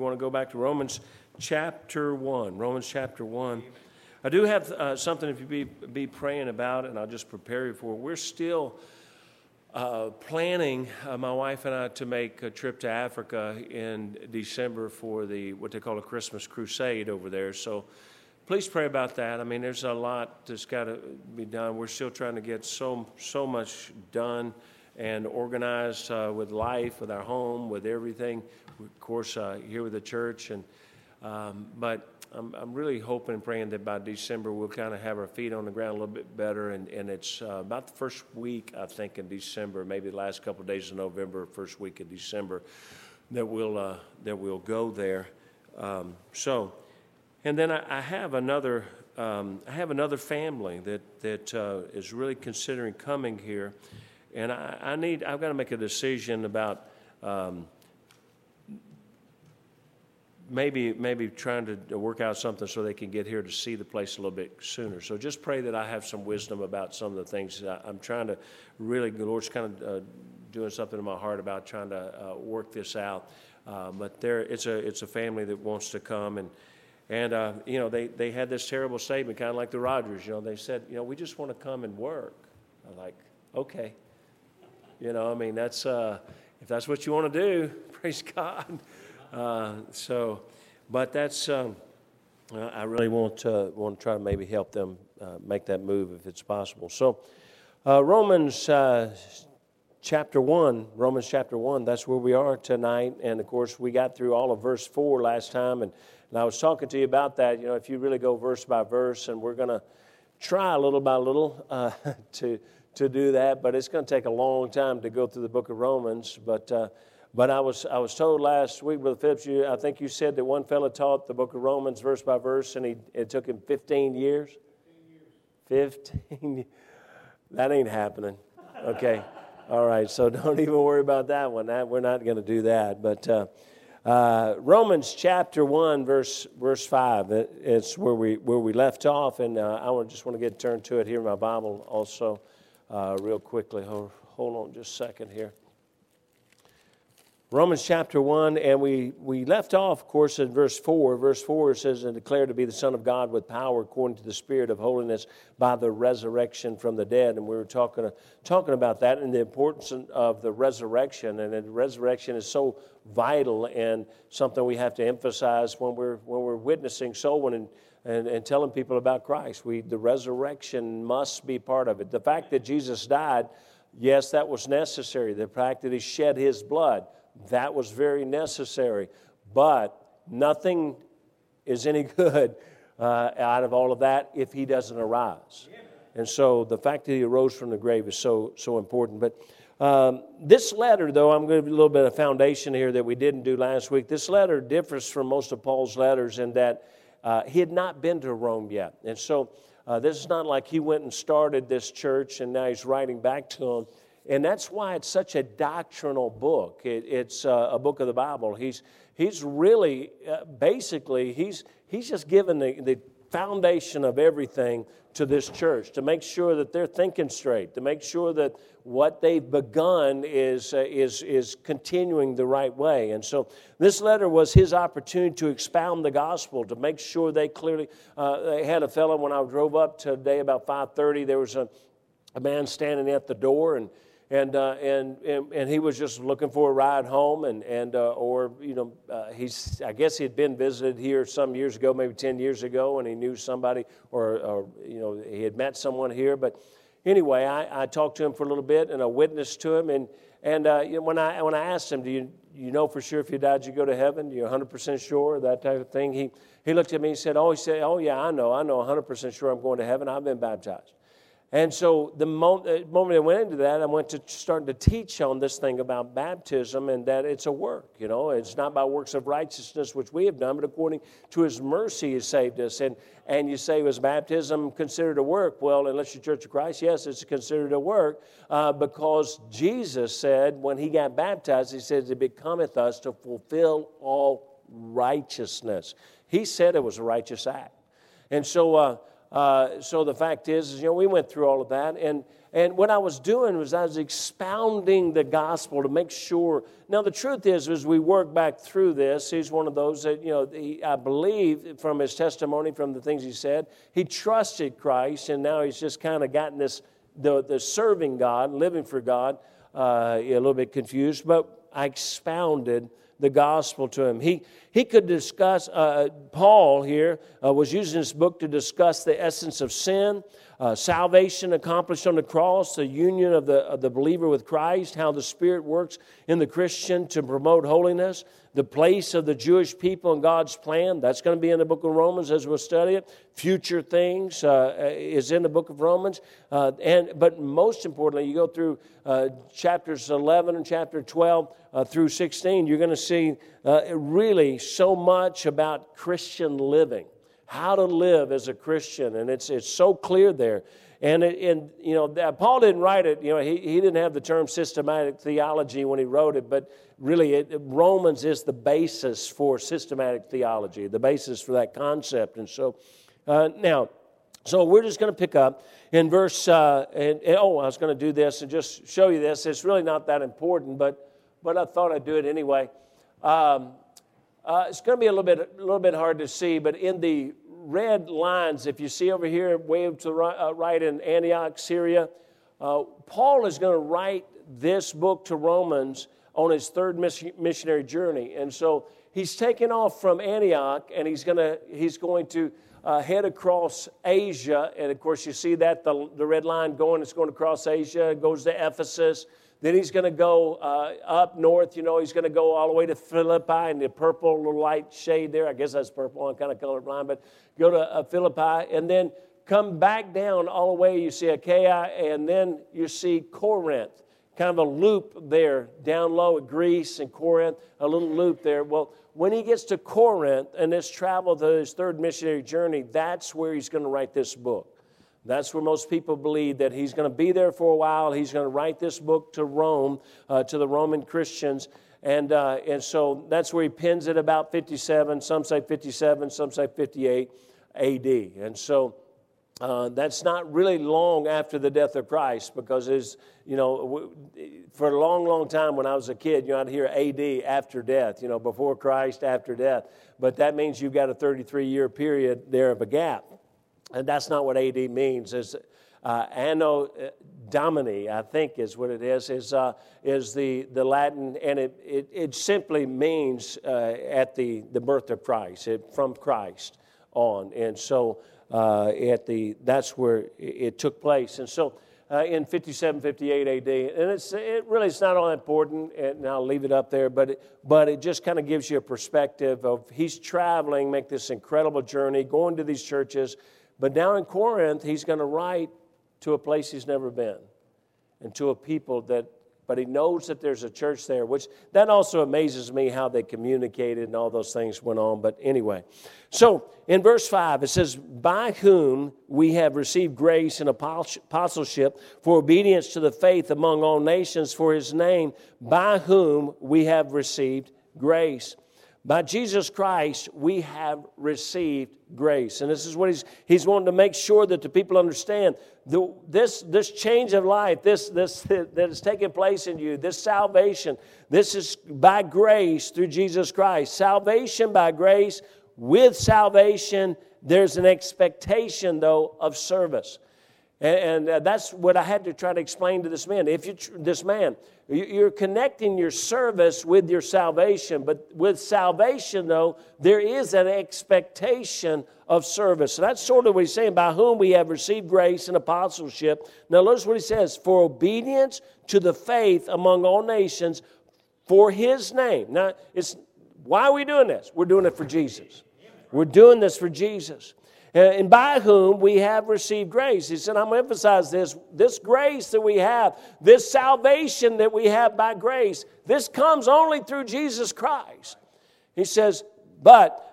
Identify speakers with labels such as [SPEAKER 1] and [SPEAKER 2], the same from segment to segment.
[SPEAKER 1] want to go back to Romans chapter 1. Romans chapter 1. I do have uh, something if you be, be praying about, and I'll just prepare you for. It. We're still uh, planning, uh, my wife and I, to make a trip to Africa in December for the what they call a Christmas crusade over there. So please pray about that. I mean, there's a lot that's got to be done. We're still trying to get so so much done and organized uh, with life, with our home, with everything. Of course, uh, here with the church, and um, but I'm, I'm really hoping and praying that by December we'll kind of have our feet on the ground a little bit better. And, and it's uh, about the first week, I think, in December, maybe the last couple of days of November, first week of December, that we'll, uh, that we'll go there. Um, so, and then I, I have another. Um, I have another family that that uh, is really considering coming here, and I, I, need. I've got to make a decision about um, maybe maybe trying to work out something so they can get here to see the place a little bit sooner. So just pray that I have some wisdom about some of the things. I'm trying to really, the Lord's kind of uh, doing something in my heart about trying to uh, work this out. Uh, but there, it's a it's a family that wants to come and. And uh, you know they, they had this terrible statement, kind of like the Rogers. You know they said, you know, we just want to come and work. I'm like, okay, you know, I mean that's uh, if that's what you want to do, praise God. Uh, so, but that's, um, I really want to, want to try to maybe help them uh, make that move if it's possible. So, uh, Romans uh, chapter 1, Romans chapter 1, that's where we are tonight. And of course, we got through all of verse 4 last time. And, and I was talking to you about that. You know, if you really go verse by verse, and we're going to try a little by little uh, to, to do that, but it's going to take a long time to go through the book of Romans. But uh, but I was, I was told last week, Brother Phillips, you, I think you said that one fellow taught the book of Romans verse by verse, and he, it took him 15 years. 15 years. 15 that ain't happening. Okay. All right. So don't even worry about that one. That, we're not going to do that. But uh, uh, Romans chapter 1, verse, verse 5, it, it's where we, where we left off. And uh, I just want to get turned to it here in my Bible also, uh, real quickly. Hold, hold on just a second here. Romans chapter 1, and we, we left off, of course, in verse 4. Verse 4 says, And declare to be the Son of God with power according to the Spirit of holiness by the resurrection from the dead. And we were talking, talking about that and the importance of the resurrection. And the resurrection is so vital and something we have to emphasize when we're, when we're witnessing soul winning and, and telling people about Christ. We, the resurrection must be part of it. The fact that Jesus died, yes, that was necessary. The fact that he shed his blood, that was very necessary. But nothing is any good uh, out of all of that if he doesn't arise. And so the fact that he arose from the grave is so, so important. But um, this letter, though, I'm going to give a little bit of foundation here that we didn't do last week. This letter differs from most of Paul's letters in that uh, he had not been to Rome yet. And so uh, this is not like he went and started this church and now he's writing back to them. And that's why it's such a doctrinal book. It, it's uh, a book of the Bible. He's, he's really, uh, basically, he's, he's just given the, the foundation of everything to this church to make sure that they're thinking straight, to make sure that what they've begun is, uh, is, is continuing the right way. And so this letter was his opportunity to expound the gospel, to make sure they clearly, uh, they had a fellow when I drove up today about 5.30, there was a, a man standing at the door and and, uh, and, and, and, he was just looking for a ride home and, and uh, or you know uh, he's I guess he had been visited here some years ago maybe 10 years ago and he knew somebody or, or you know he had met someone here. But anyway I, I talked to him for a little bit and I witnessed to him. And and uh, you know, when I when I asked him do you you know for sure if you died you go to heaven? You're 100% sure? That type of thing. He he looked at me and said oh he said oh yeah I know. I know 100% sure I'm going to heaven. I've been baptized and so the moment, moment I went into that, I went to starting to teach on this thing about baptism and that it's a work. You know, it's not by works of righteousness which we have done, but according to His mercy, He saved us. And and you say, was baptism considered a work? Well, unless you're Church of Christ, yes, it's considered a work uh, because Jesus said when He got baptized, He said, "It becometh us to fulfill all righteousness." He said it was a righteous act, and so. Uh, uh, so the fact is, is, you know, we went through all of that. And, and what I was doing was I was expounding the gospel to make sure. Now, the truth is, as we work back through this, he's one of those that, you know, he, I believe from his testimony, from the things he said, he trusted Christ, and now he's just kind of gotten this, the, the serving God, living for God, uh, a little bit confused, but I expounded the gospel to him. He, he could discuss, uh, Paul here uh, was using this book to discuss the essence of sin, uh, salvation accomplished on the cross, the union of the, of the believer with Christ, how the Spirit works in the Christian to promote holiness, the place of the Jewish people in God's plan. That's going to be in the book of Romans as we'll study it. Future things uh, is in the book of Romans. Uh, and, but most importantly, you go through uh, chapters 11 and chapter 12 uh, through 16, you're going to see uh, really so much about Christian living how to live as a Christian, and it's, it's so clear there. And, it, and you know, Paul didn't write it, you know, he, he didn't have the term systematic theology when he wrote it, but really it, Romans is the basis for systematic theology, the basis for that concept. And so uh, now, so we're just going to pick up in verse, uh, and, and, oh, I was going to do this and just show you this. It's really not that important, but, but I thought I'd do it anyway. Um, uh, it's going to be a little bit, a little bit hard to see, but in the red lines, if you see over here, way to the right, uh, right in Antioch, Syria, uh, Paul is going to write this book to Romans on his third missionary journey. And so he's taken off from Antioch and he's, gonna, he's going to uh, head across Asia. And of course, you see that, the, the red line going, it's going across Asia, goes to Ephesus. Then he's going to go uh, up north, you know, he's going to go all the way to Philippi and the purple little light shade there. I guess that's purple, I'm kind of colorblind, but go to uh, Philippi and then come back down all the way. You see Achaia and then you see Corinth. Kind of a loop there down low at Greece and Corinth, a little loop there. Well, when he gets to Corinth and this travel to his third missionary journey, that's where he's going to write this book. That's where most people believe that he's going to be there for a while. He's going to write this book to Rome, uh, to the Roman Christians. And, uh, and so that's where he pins it about 57. Some say 57, some say 58 AD. And so uh, that's not really long after the death of Christ because it's, you know, for a long, long time when I was a kid, you know, I'd hear AD after death, you know, before Christ, after death. But that means you've got a 33 year period there of a gap. And that's not what AD means. It's uh, anno domini, I think is what it is, is, uh, is the, the Latin, and it, it, it simply means uh, at the, the birth of Christ, it, from Christ on. And so uh, at the, that's where it, took place. And so uh, in 57, 58 AD, and it's, it really it's not all that important, and I'll leave it up there, but it, but it just kind of gives you a perspective of he's traveling, make this incredible journey, going to these churches, but now in Corinth, he's going to write to a place he's never been and to a people that, but he knows that there's a church there, which that also amazes me how they communicated and all those things went on. But anyway, so in verse 5, it says, By whom we have received grace and apostleship for obedience to the faith among all nations for his name, by whom we have received grace. By Jesus Christ, we have received grace. And this is what he's, he's wanting to make sure that the people understand. The, this, this change of life, this, this that is taking place in you, this salvation, this is by grace through Jesus Christ. Salvation by grace. With salvation, there's an expectation, though, of service. And, uh, that's what I had to try to explain to this man. If you, this man, you're connecting your service with your salvation, but with salvation, though, there is an expectation of service. So that's sort of what he's saying, by whom we have received grace and apostleship. Now, notice what he says for obedience to the faith among all nations for his name. Now, it's why are we doing this? We're doing it for Jesus. We're doing this for Jesus. Uh, and by whom we have received grace. He said, I'm going to emphasize this. This grace that we have, this salvation that we have by grace, this comes only through Jesus Christ. He says, but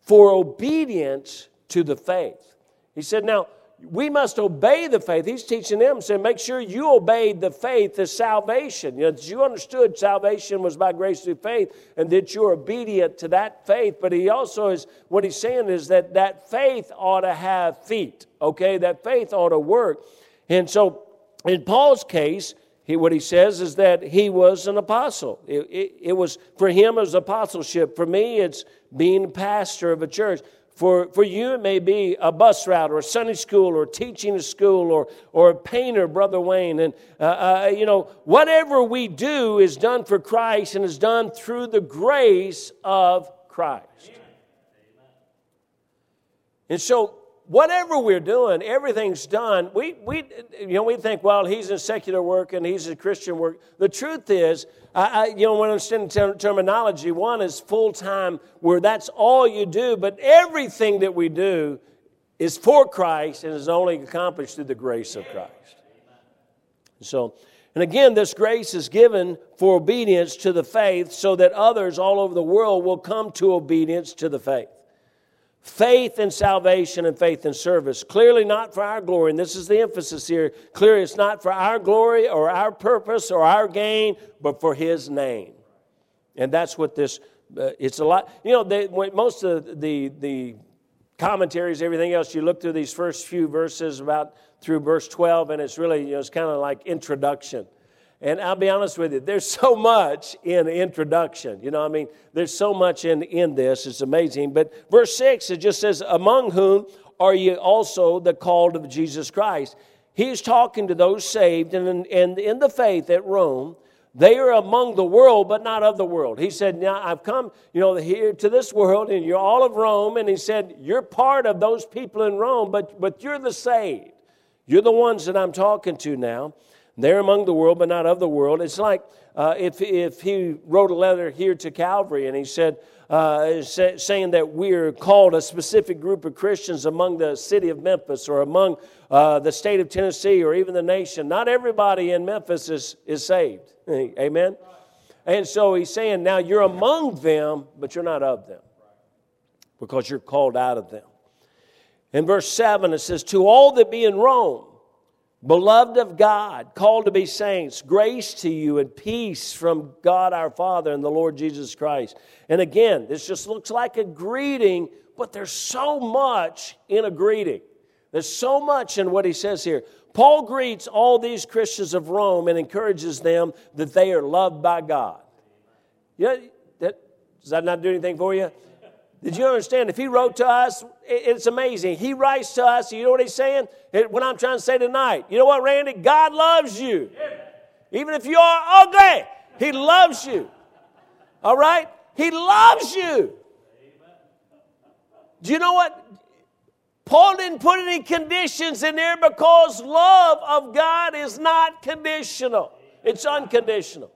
[SPEAKER 1] for obedience to the faith. He said, now, we must obey the faith. He's teaching them, saying, make sure you obey the faith of salvation. You, know, you understood salvation was by grace through faith and that you're obedient to that faith. But he also is, what he's saying is that that faith ought to have feet, okay? That faith ought to work. And so in Paul's case, he, what he says is that he was an apostle. It, it, it was for him as apostleship. For me, it's being pastor of a church. For, for you, it may be a bus route or a Sunday school or teaching a school or, or a painter, Brother Wayne. And, uh, uh, you know, whatever we do is done for Christ and is done through the grace of Christ. And so, whatever we're doing, everything's done. We, we, you know, we think, well, he's in secular work and he's in Christian work. The truth is, I, I you know, when I understand ter- terminology, one is full time, where that's all you do, but everything that we do is for Christ and is only accomplished through the grace of Christ. So, and again, this grace is given for obedience to the faith so that others all over the world will come to obedience to the faith faith and salvation and faith and service. Clearly not for our glory, and this is the emphasis here. Clearly, it's not for our glory or our purpose or our gain, but for His name. And that's what this. Uh, it's a lot. You know, they, most of the the commentaries, everything else, you look through these first few verses about through verse twelve, and it's really you know it's kind of like introduction. And I'll be honest with you, there's so much in introduction. You know, I mean, there's so much in, in this. It's amazing. But verse 6, it just says, Among whom are you also the called of Jesus Christ? He's talking to those saved and, and in the faith at Rome. They are among the world, but not of the world. He said, Now I've come, you know, here to this world, and you're all of Rome. And he said, You're part of those people in Rome, but, but you're the saved. You're the ones that I'm talking to now. They're among the world, but not of the world. It's like uh, if, if he wrote a letter here to Calvary and he said, uh, say, saying that we're called a specific group of Christians among the city of Memphis or among uh, the state of Tennessee or even the nation. Not everybody in Memphis is, is saved. Amen? And so he's saying, now you're among them, but you're not of them because you're called out of them. In verse 7, it says, To all that be in Rome, Beloved of God, called to be saints, grace to you and peace from God our Father and the Lord Jesus Christ. And again, this just looks like a greeting, but there's so much in a greeting. There's so much in what he says here. Paul greets all these Christians of Rome and encourages them that they are loved by God. Yeah, that, does that not do anything for you? Did you understand? If he wrote to us, it's amazing. He writes to us, you know what he's saying? What I'm trying to say tonight. You know what, Randy? God loves you. Even if you are ugly, he loves you. All right? He loves you. Do you know what? Paul didn't put any conditions in there because love of God is not conditional, it's unconditional.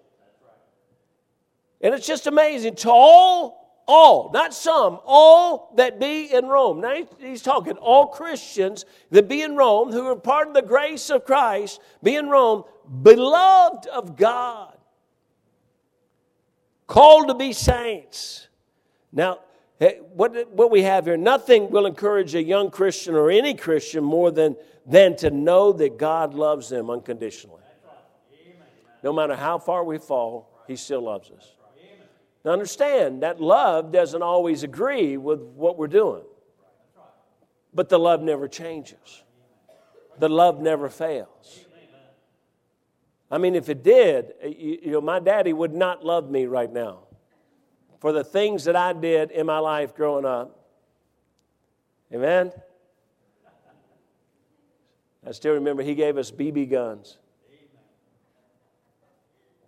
[SPEAKER 1] And it's just amazing. To all all, not some, all that be in Rome. Now he's talking all Christians that be in Rome, who are part of the grace of Christ, be in Rome, beloved of God, called to be saints. Now, what, what we have here, nothing will encourage a young Christian or any Christian more than, than to know that God loves them unconditionally. No matter how far we fall, He still loves us. Now, understand that love doesn't always agree with what we're doing, but the love never changes, the love never fails. I mean, if it did, eh, you, know, my daddy would not love me right now for the things that I did in my life growing up. Amen? I still remember he gave us BB guns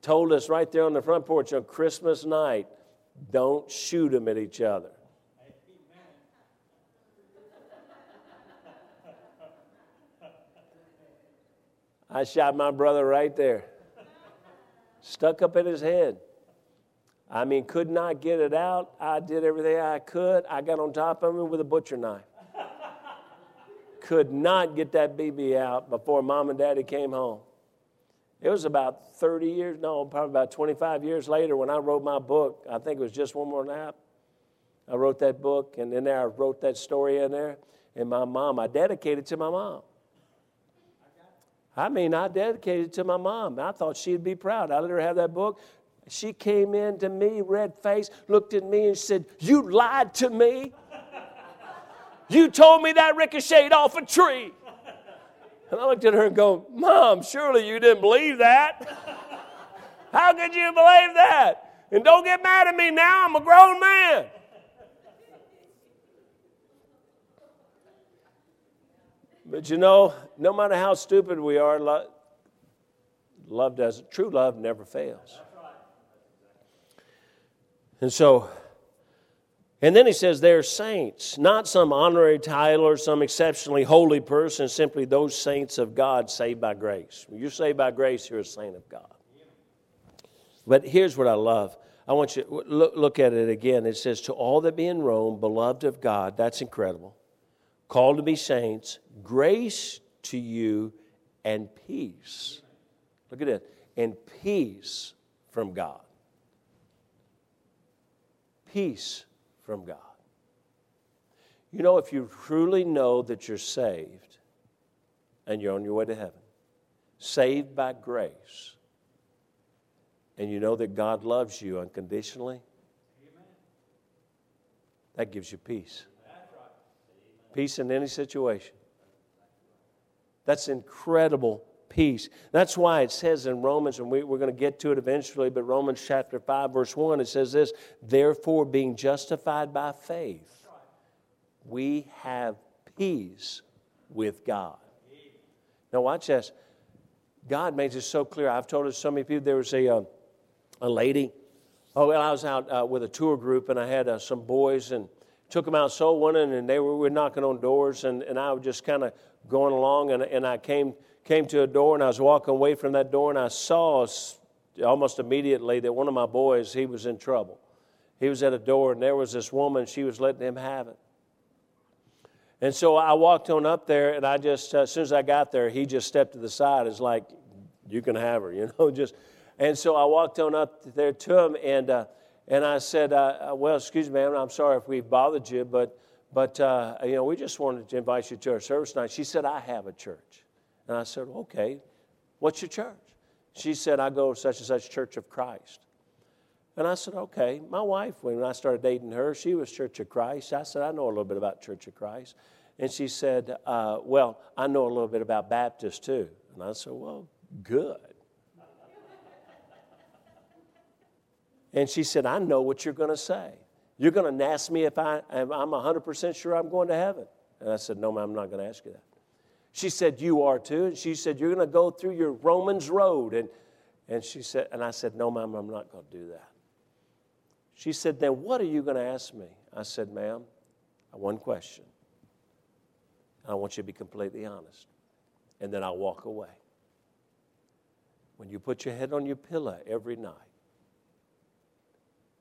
[SPEAKER 1] told us right there on the front porch on Christmas night don't shoot them at each other. I shot my brother right there. Stuck up in his head. I mean, could not get it out. I did everything I could. I got on top of him with a butcher knife. could not get that BB out before mom and daddy came home. It was about 30 years, no, probably about 25 years later when I wrote my book. I think it was just one more nap. I wrote that book, and then there I wrote that story in there. And my mom, I dedicated to my mom. I mean, I dedicated it to my mom. I thought she'd be proud. I let her have that book. She came in to me, red face, looked at me and said, You lied to me. You told me that ricocheted off a tree. And I looked at her and go, Mom, surely you didn't believe that. How could you believe that? And don't get mad at me now, I'm a grown man. But you know, no matter how stupid we are, love, love does true love never fails. And so, and then he says they're saints, not some honorary title or some exceptionally holy person, simply those saints of God saved by grace. When you're saved by grace, you're a saint of God. But here's what I love. I want you to look, at it again. It says, To all that be in Rome, beloved of God, that's incredible, called to be saints, grace to you and peace. Look at it, and peace from God. Peace from God. You know, if you truly know that you're saved and you're on your way to heaven, saved by grace, and you know that God loves you unconditionally, that gives you peace. Peace in any situation. That's incredible peace. That's why it says in Romans, and we, are going to get to it eventually, but Romans chapter 5, verse 1, it says this Therefore, being justified by faith, we have peace with God. Now, watch this. God makes it so clear. I've told it to so many people. There was a, uh, a lady. Oh, well, I was out uh, with a tour group, and I had uh, some boys, and took them out soul winning, and they were, were knocking on doors, and, and I was just kind of going along, and, and I came came to a door and I was walking away from that door and I saw almost immediately that one of my boys, he was in trouble. He was at a door and there was this woman, she was letting him have it. And so I walked on up there and I just, as soon as I got there, he just stepped to the side. It's like, you can have her, you know, just. And so I walked on up there to him and, uh, and I said, uh, uh well, excuse me, ma'am, I'm sorry if we've bothered you, but, but uh, you know, we just wanted to invite you to our service tonight. She said, I have a church. And I said, Okay, what's your church? She said, I go to such and such Church of Christ. And I said, Okay. My wife, when I started dating her, she was Church of Christ. I said, I know a little bit about Church of Christ. And she said, uh, Well, I know a little bit about Baptist too. And I said, Well, good. and she said, I know what you're going to say. You're going to ask me if I, I'm 100% sure I'm going to heaven. And I said, No, ma'am, I'm not going to ask you that. She said, You are too. And she said, You're going to go through your Romans road. And, and she said, And I said, No, ma'am, I'm not going to do that. She said, Then what are you going to ask me? I said, Ma'am, one question. I want you to be completely honest. And then I'll walk away. When you put your head on your pillow every night,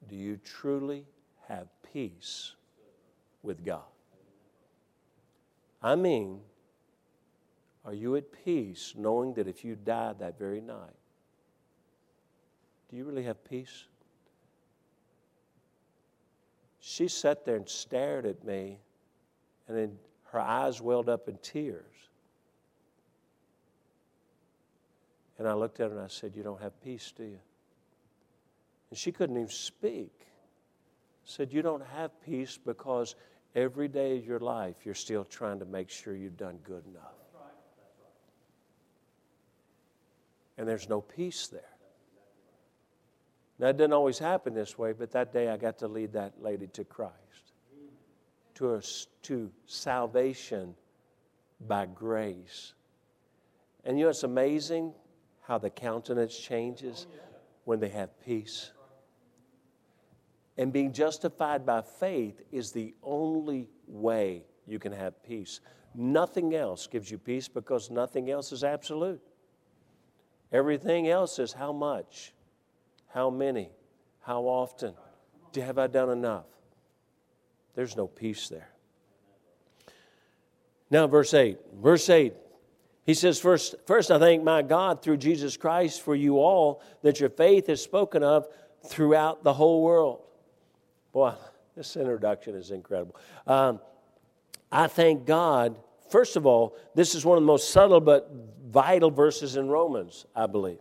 [SPEAKER 1] do you truly have peace with God? I mean, are you at peace knowing that if you died that very night, do you really have peace? She sat there and stared at me, and then her eyes welled up in tears. And I looked at her and I said, You don't have peace, do you? And she couldn't even speak. I said, You don't have peace because every day of your life you're still trying to make sure you've done good enough. And there's no peace there. Now, it didn't always happen this way, but that day I got to lead that lady to Christ, to, a, to salvation by grace. And you know, it's amazing how the countenance changes when they have peace. And being justified by faith is the only way you can have peace. Nothing else gives you peace because nothing else is absolute. Everything else is how much, how many, how often. Have I done enough? There's no peace there. Now, verse 8. Verse 8. He says, first, first, I thank my God through Jesus Christ for you all that your faith is spoken of throughout the whole world. Boy, this introduction is incredible. Um, I thank God. First of all, this is one of the most subtle but vital verses in Romans, I believe.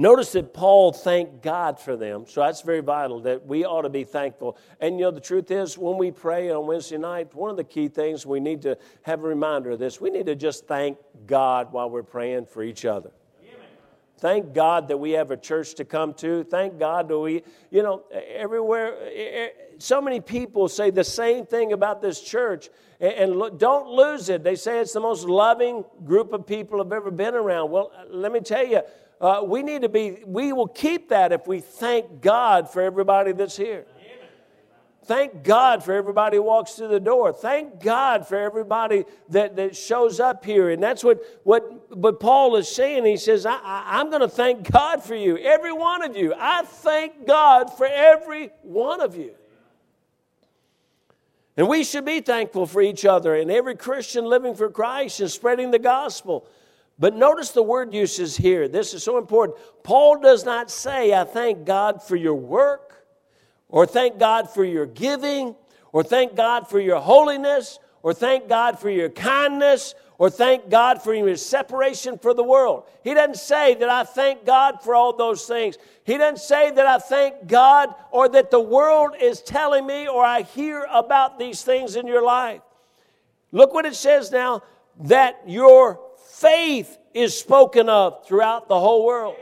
[SPEAKER 1] Notice that Paul thanked God for them, so that's very vital that we ought to be thankful. And you know, the truth is, when we pray on Wednesday night, one of the key things we need to have a reminder of this we need to just thank God while we're praying for each other. Thank God that we have a church to come to. Thank God that we, you know, everywhere, so many people say the same thing about this church. And don't lose it. They say it's the most loving group of people I've ever been around. Well, let me tell you, uh, we need to be, we will keep that if we thank God for everybody that's here. Thank God for everybody who walks through the door. Thank God for everybody that, that shows up here. And that's what, what, what Paul is saying. He says, I, I, I'm going to thank God for you, every one of you. I thank God for every one of you. And we should be thankful for each other and every Christian living for Christ and spreading the gospel. But notice the word uses here. This is so important. Paul does not say, I thank God for your work or thank God for your giving, or thank God for your holiness, or thank God for your kindness, or thank God for your separation for the world. He doesn't say that I thank God for all those things. He doesn't say that I thank God or that the world is telling me or I hear about these things in your life. Look what it says now that your faith is spoken of throughout the whole world.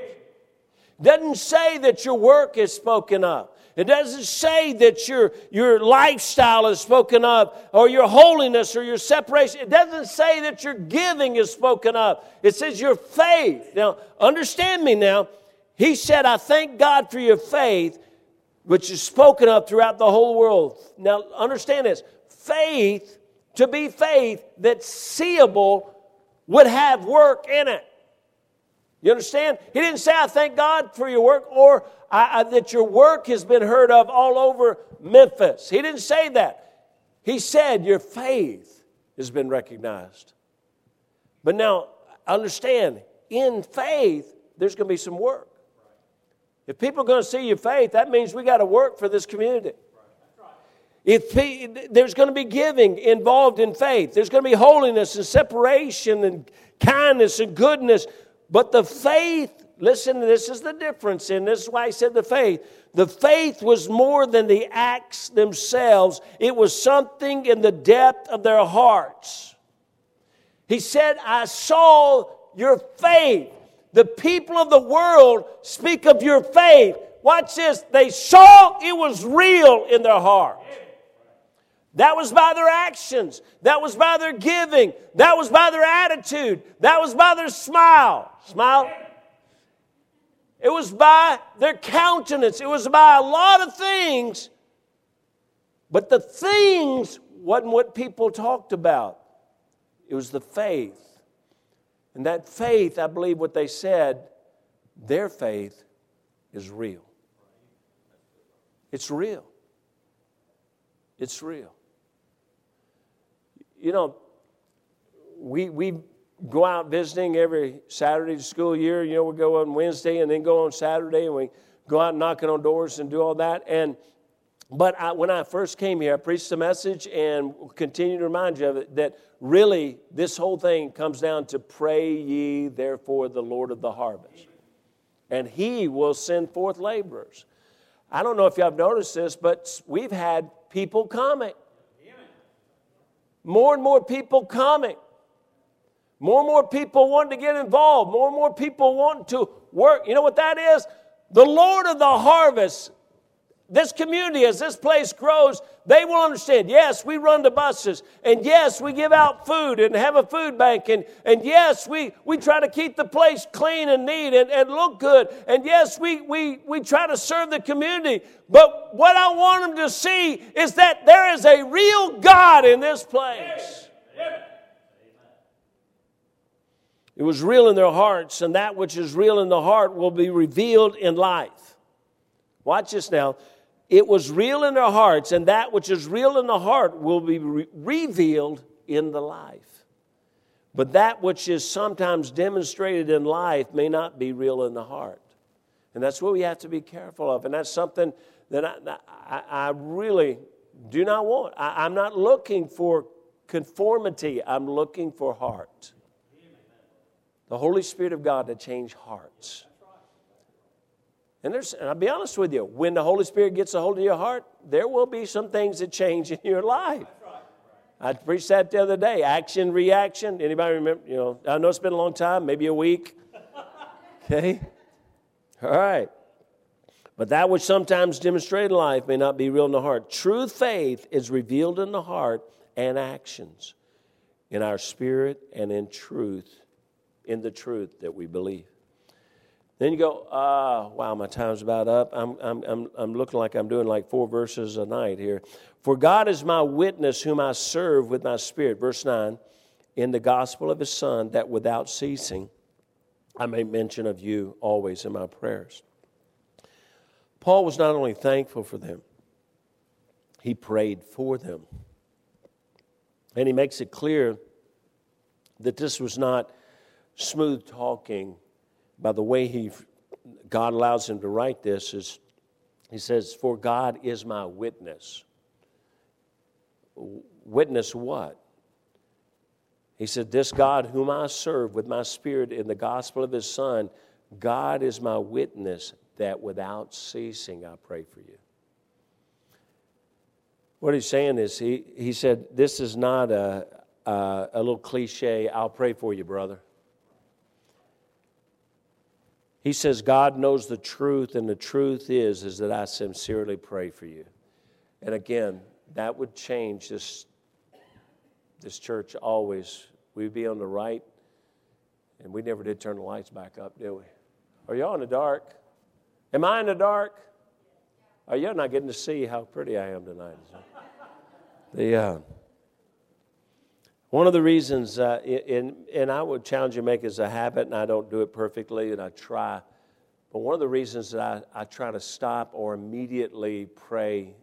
[SPEAKER 1] Doesn't say that your work is spoken of. It doesn't say that your, your lifestyle is spoken of, or your holiness, or your separation. It doesn't say that your giving is spoken of. It says your faith. Now, understand me now. He said, I thank God for your faith, which is spoken of throughout the whole world. Now, understand this faith, to be faith that's seeable, would have work in it. You understand? He didn't say, I thank God for your work or I, I, that your work has been heard of all over Memphis. He didn't say that. He said, Your faith has been recognized. But now, understand, in faith, there's going to be some work. If people are going to see your faith, that means we got to work for this community. If there's going to be giving involved in faith, there's going to be holiness and separation and kindness and goodness. But the faith, listen, this is the difference, and this is why I said the faith. The faith was more than the acts themselves, it was something in the depth of their hearts. He said, I saw your faith. The people of the world speak of your faith. Watch this. They saw it was real in their heart. That was by their actions. That was by their giving. That was by their attitude. That was by their smile. Smile. It was by their countenance. It was by a lot of things. But the things wasn't what people talked about, it was the faith. And that faith, I believe what they said, their faith is real. It's real. It's real. You know, we, we go out visiting every Saturday school year. You know, we go on Wednesday and then go on Saturday and we go out knocking on doors and do all that. And but I, when I first came here, I preached the message and continue to remind you of it that really this whole thing comes down to pray ye therefore the Lord of the harvest. And he will send forth laborers. I don't know if you have noticed this, but we've had people coming. More and more people coming. More and more people wanting to get involved. More and more people wanting to work. You know what that is? The Lord of the harvest this community, as this place grows, they will understand. Yes, we run the buses, and yes, we give out food and have a food bank, and, and yes, we, we try to keep the place clean and neat and, and look good, and yes, we, we, we try to serve the community. But what I want them to see is that there is a real God in this place. It was real in their hearts, and that which is real in the heart will be revealed in life. Watch this now. It was real in their hearts, and that which is real in the heart will be re- revealed in the life. But that which is sometimes demonstrated in life may not be real in the heart. And that's what we have to be careful of. And that's something that I, I, I really do not want. I, I'm not looking for conformity, I'm looking for heart. The Holy Spirit of God to change hearts. And, there's, and I'll be honest with you, when the Holy Spirit gets a hold of your heart, there will be some things that change in your life. I preached that the other day. Action, reaction. Anybody remember? You know, I know it's been a long time, maybe a week. Okay? All right. But that which sometimes demonstrated in life may not be real in the heart. True faith is revealed in the heart and actions, in our spirit and in truth, in the truth that we believe. Then you go, ah, wow, my time's about up. I'm, I'm, I'm, I'm looking like I'm doing like four verses a night here. For God is my witness, whom I serve with my spirit. Verse 9, in the gospel of his Son, that without ceasing I may mention of you always in my prayers. Paul was not only thankful for them, he prayed for them. And he makes it clear that this was not smooth talking by the way he God allows him to write this is he says for God is my witness. Witness what? He said this God whom I serve with my spirit in the gospel of his son God is my witness that without ceasing I pray for you. What he's saying is he, he said this is not a, a, a little cliche I'll pray for you brother he says, God knows the truth, and the truth is, is that I sincerely pray for you. And again, that would change this, this church always. We'd be on the right, and we never did turn the lights back up, did we? Are y'all in the dark? Am I in the dark? Are y'all not getting to see how pretty I am tonight? The, uh, one of the reasons, uh, and, and I would challenge you to make as a habit, and I don't do it perfectly, and I try, but one of the reasons that I, I try to stop or immediately pray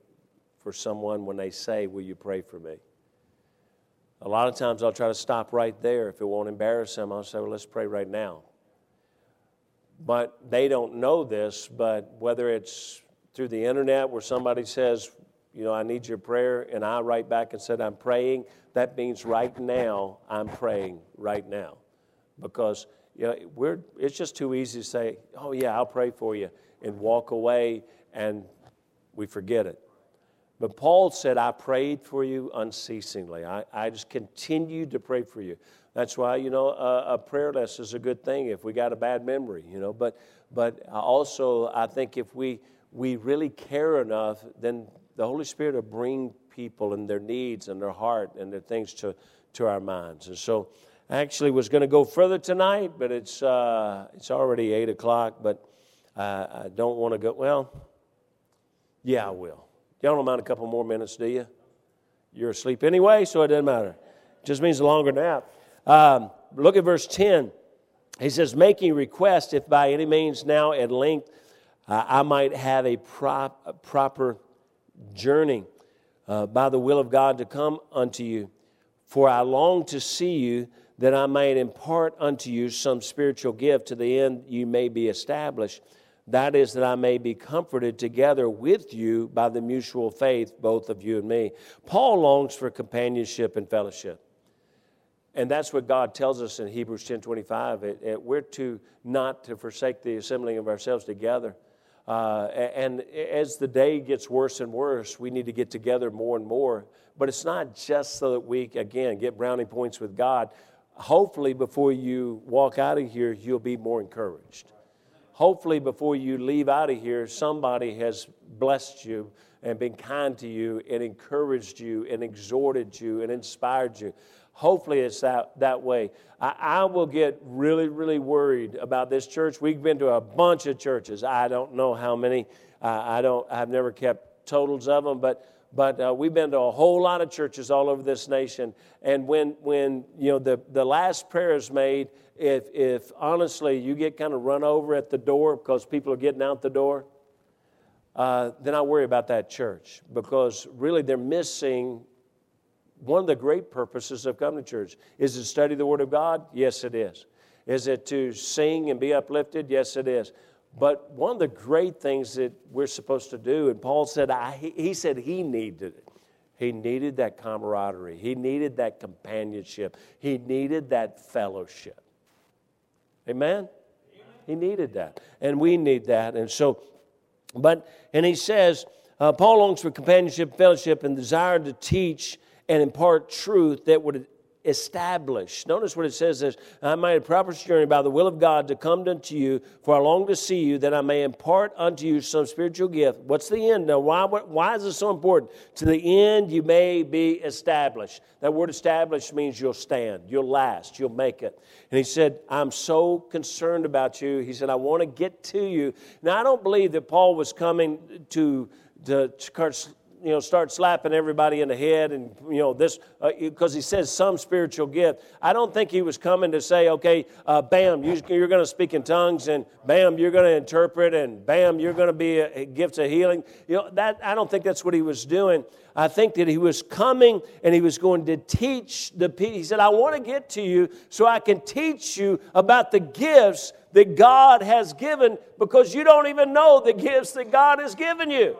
[SPEAKER 1] for someone when they say, Will you pray for me? A lot of times I'll try to stop right there. If it won't embarrass them, I'll say, Well, let's pray right now. But they don't know this, but whether it's through the internet where somebody says, you know, I need your prayer, and I write back and said, I'm praying, that means right now, I'm praying right now. Because, you know, we're, it's just too easy to say, oh, yeah, I'll pray for you, and walk away, and we forget it. But Paul said, I prayed for you unceasingly. I, I just continued to pray for you. That's why, you know, a, a prayer list is a good thing if we got a bad memory, you know. But, but also, I think if we, we really care enough, then the Holy Spirit will bring people and their needs and their heart and their things to, to our minds. And so, I actually was going to go further tonight, but it's, uh, it's already 8 o'clock, but uh, I don't want to go. Well, yeah, I will. Y'all don't mind a couple more minutes, do you? You're asleep anyway, so it doesn't matter. It just means a longer nap. Um, look at verse 10. He says, Making request, if by any means now at length uh, I might have a, prop, a proper journey uh, by the will of God to come unto you. For I long to see you that I might impart unto you some spiritual gift to the end you may be established. That is, that I may be comforted together with you by the mutual faith, both of you and me. Paul longs for companionship and fellowship. And that's what God tells us in Hebrews 10 25. It, it, we're to not to forsake the assembling of ourselves together. Uh, and as the day gets worse and worse, we need to get together more and more. But it's not just so that we, again, get brownie points with God. Hopefully, before you walk out of here, you'll be more encouraged. Hopefully, before you leave out of here, somebody has blessed you and been kind to you and encouraged you and exhorted you and inspired you. Hopefully, it's that, that way. I, I will get really, really worried about this church. We've been to a bunch of churches. I don't know how many. Uh, I don't. I've never kept totals of them, but but uh, we've been to a whole lot of churches all over this nation. And when when you know the the last prayer is made, if if honestly you get kind of run over at the door because people are getting out the door, uh, then I worry about that church because really they're missing one of the great purposes of coming to church. Is to study the Word of God? Yes, it is. Is it to sing and be uplifted? Yes, it is. But one of the great things that we're supposed to do, and Paul said, I, he said he needed it. He needed that camaraderie. He needed that companionship. He needed that fellowship. Amen? Amen? He needed that. And we need that. And so, but, and he says, uh, Paul longs for companionship, fellowship, and desire to teach and impart truth that would established. Notice what it says is, I made a proper journey by the will of God to come unto you, for I long to see you, that I may impart unto you some spiritual gift. What's the end? Now, why, why is this so important? To the end you may be established. That word established means you'll stand, you'll last, you'll make it. And he said, I'm so concerned about you. He said, I want to get to you. Now, I don't believe that Paul was coming to, to, you know, start slapping everybody in the head and, you know, this, because uh, he says some spiritual gift. I don't think he was coming to say, okay, uh, bam, you, are going to speak in tongues, and bam, you're going to interpret, and bam, you're going to be a, a gift of healing. You know, that, I don't think that's what he was doing. I think that he was coming and he was going to teach the people. He said, I want to get to you so I can teach you about the gifts that God has given because you don't even know the gifts that God has given you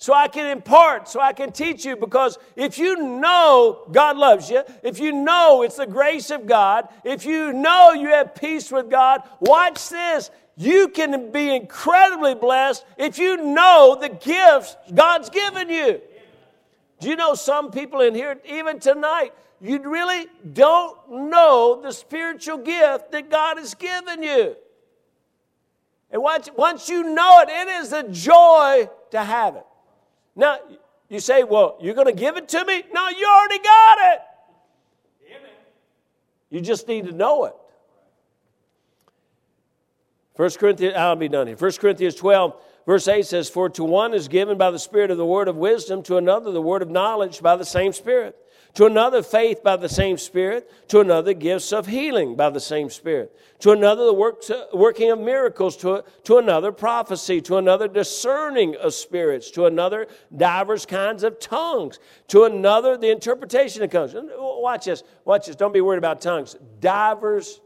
[SPEAKER 1] so I can impart, so I can teach you. Because if you know God loves you, if you know it's the grace of God, if you know you have peace with God, watch this. You can be incredibly blessed if you know the gifts God's given you. Do you know some people in here, even tonight, you really don't know the spiritual gift that God has given you. And once, once you know it, it is a joy to have it. Now, you say, well, you're going to give it to me? No, you already got it. You just need to know it. 1 Corinthians, I'll be done here. 1 Corinthians 12, verse 8 says, For to one is given by the Spirit of the word of wisdom, to another the word of knowledge by the same Spirit to another faith by the same Spirit, to another gifts of healing by the same Spirit, to another the works, uh, working of miracles, to, to another prophecy, to another discerning of spirits, to another divers kinds of tongues, to another the interpretation of tongues. Uh, watch this, watch this. Don't be worried about tongues. Divers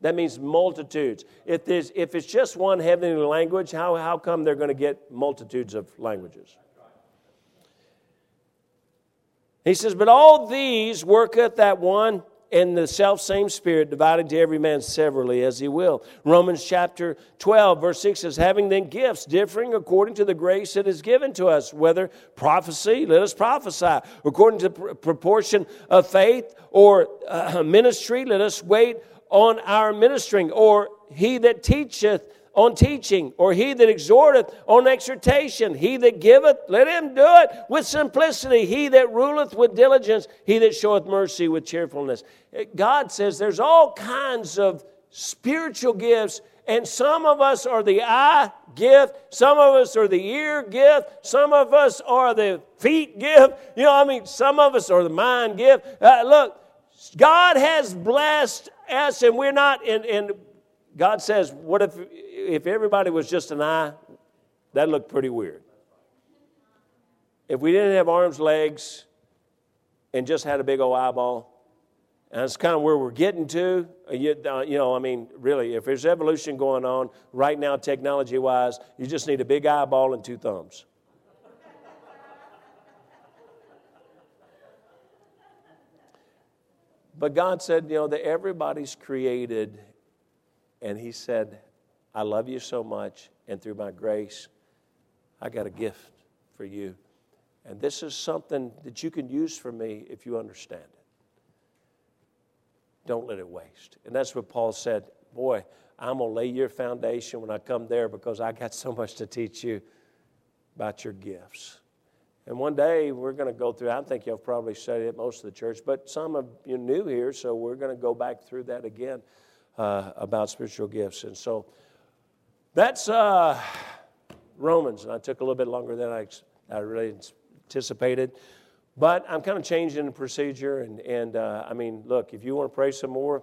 [SPEAKER 1] that means multitudes. If, if it's just one heavenly language, how, how come they're going to get multitudes of languages? He says, But all these worketh that one in the self same spirit, divided to every man severally as he will. Romans chapter 12, verse 6 says, Having then gifts differing according to the grace that is given to us, whether prophecy, let us prophesy, according to the proportion of faith, or uh, ministry, let us wait on our ministering, or he that teacheth on teaching, or he that exhorteth on exhortation, he that giveth, let him do it with simplicity, he that ruleth with diligence, he that showeth mercy with cheerfulness. God says there's all kinds of spiritual gifts, and some of us are the eye gift, some of us are the ear gift, some of us are the feet gift, you know, I mean, some of us are the mind gift. Uh, look, God has blessed us, and we're not in, in God says, what if if everybody was just an eye, that looked pretty weird. If we didn't have arms, legs, and just had a big old eyeball, and that's kind of where we're getting to. Uh, you, uh, you know, I mean, really, if there's evolution going on right now, technology wise, you just need a big eyeball and two thumbs. But God said, you know, that everybody's created, and He said, I love you so much, and through my grace, I got a gift for you. And this is something that you can use for me if you understand it. Don't let it waste. And that's what Paul said Boy, I'm going to lay your foundation when I come there because I got so much to teach you about your gifts. And one day we're going to go through, I think you've probably studied it most of the church, but some of you new here, so we're going to go back through that again uh, about spiritual gifts. And so, that's uh, Romans, and I took a little bit longer than I, I really anticipated. But I'm kind of changing the procedure, and, and uh, I mean, look, if you want to pray some more,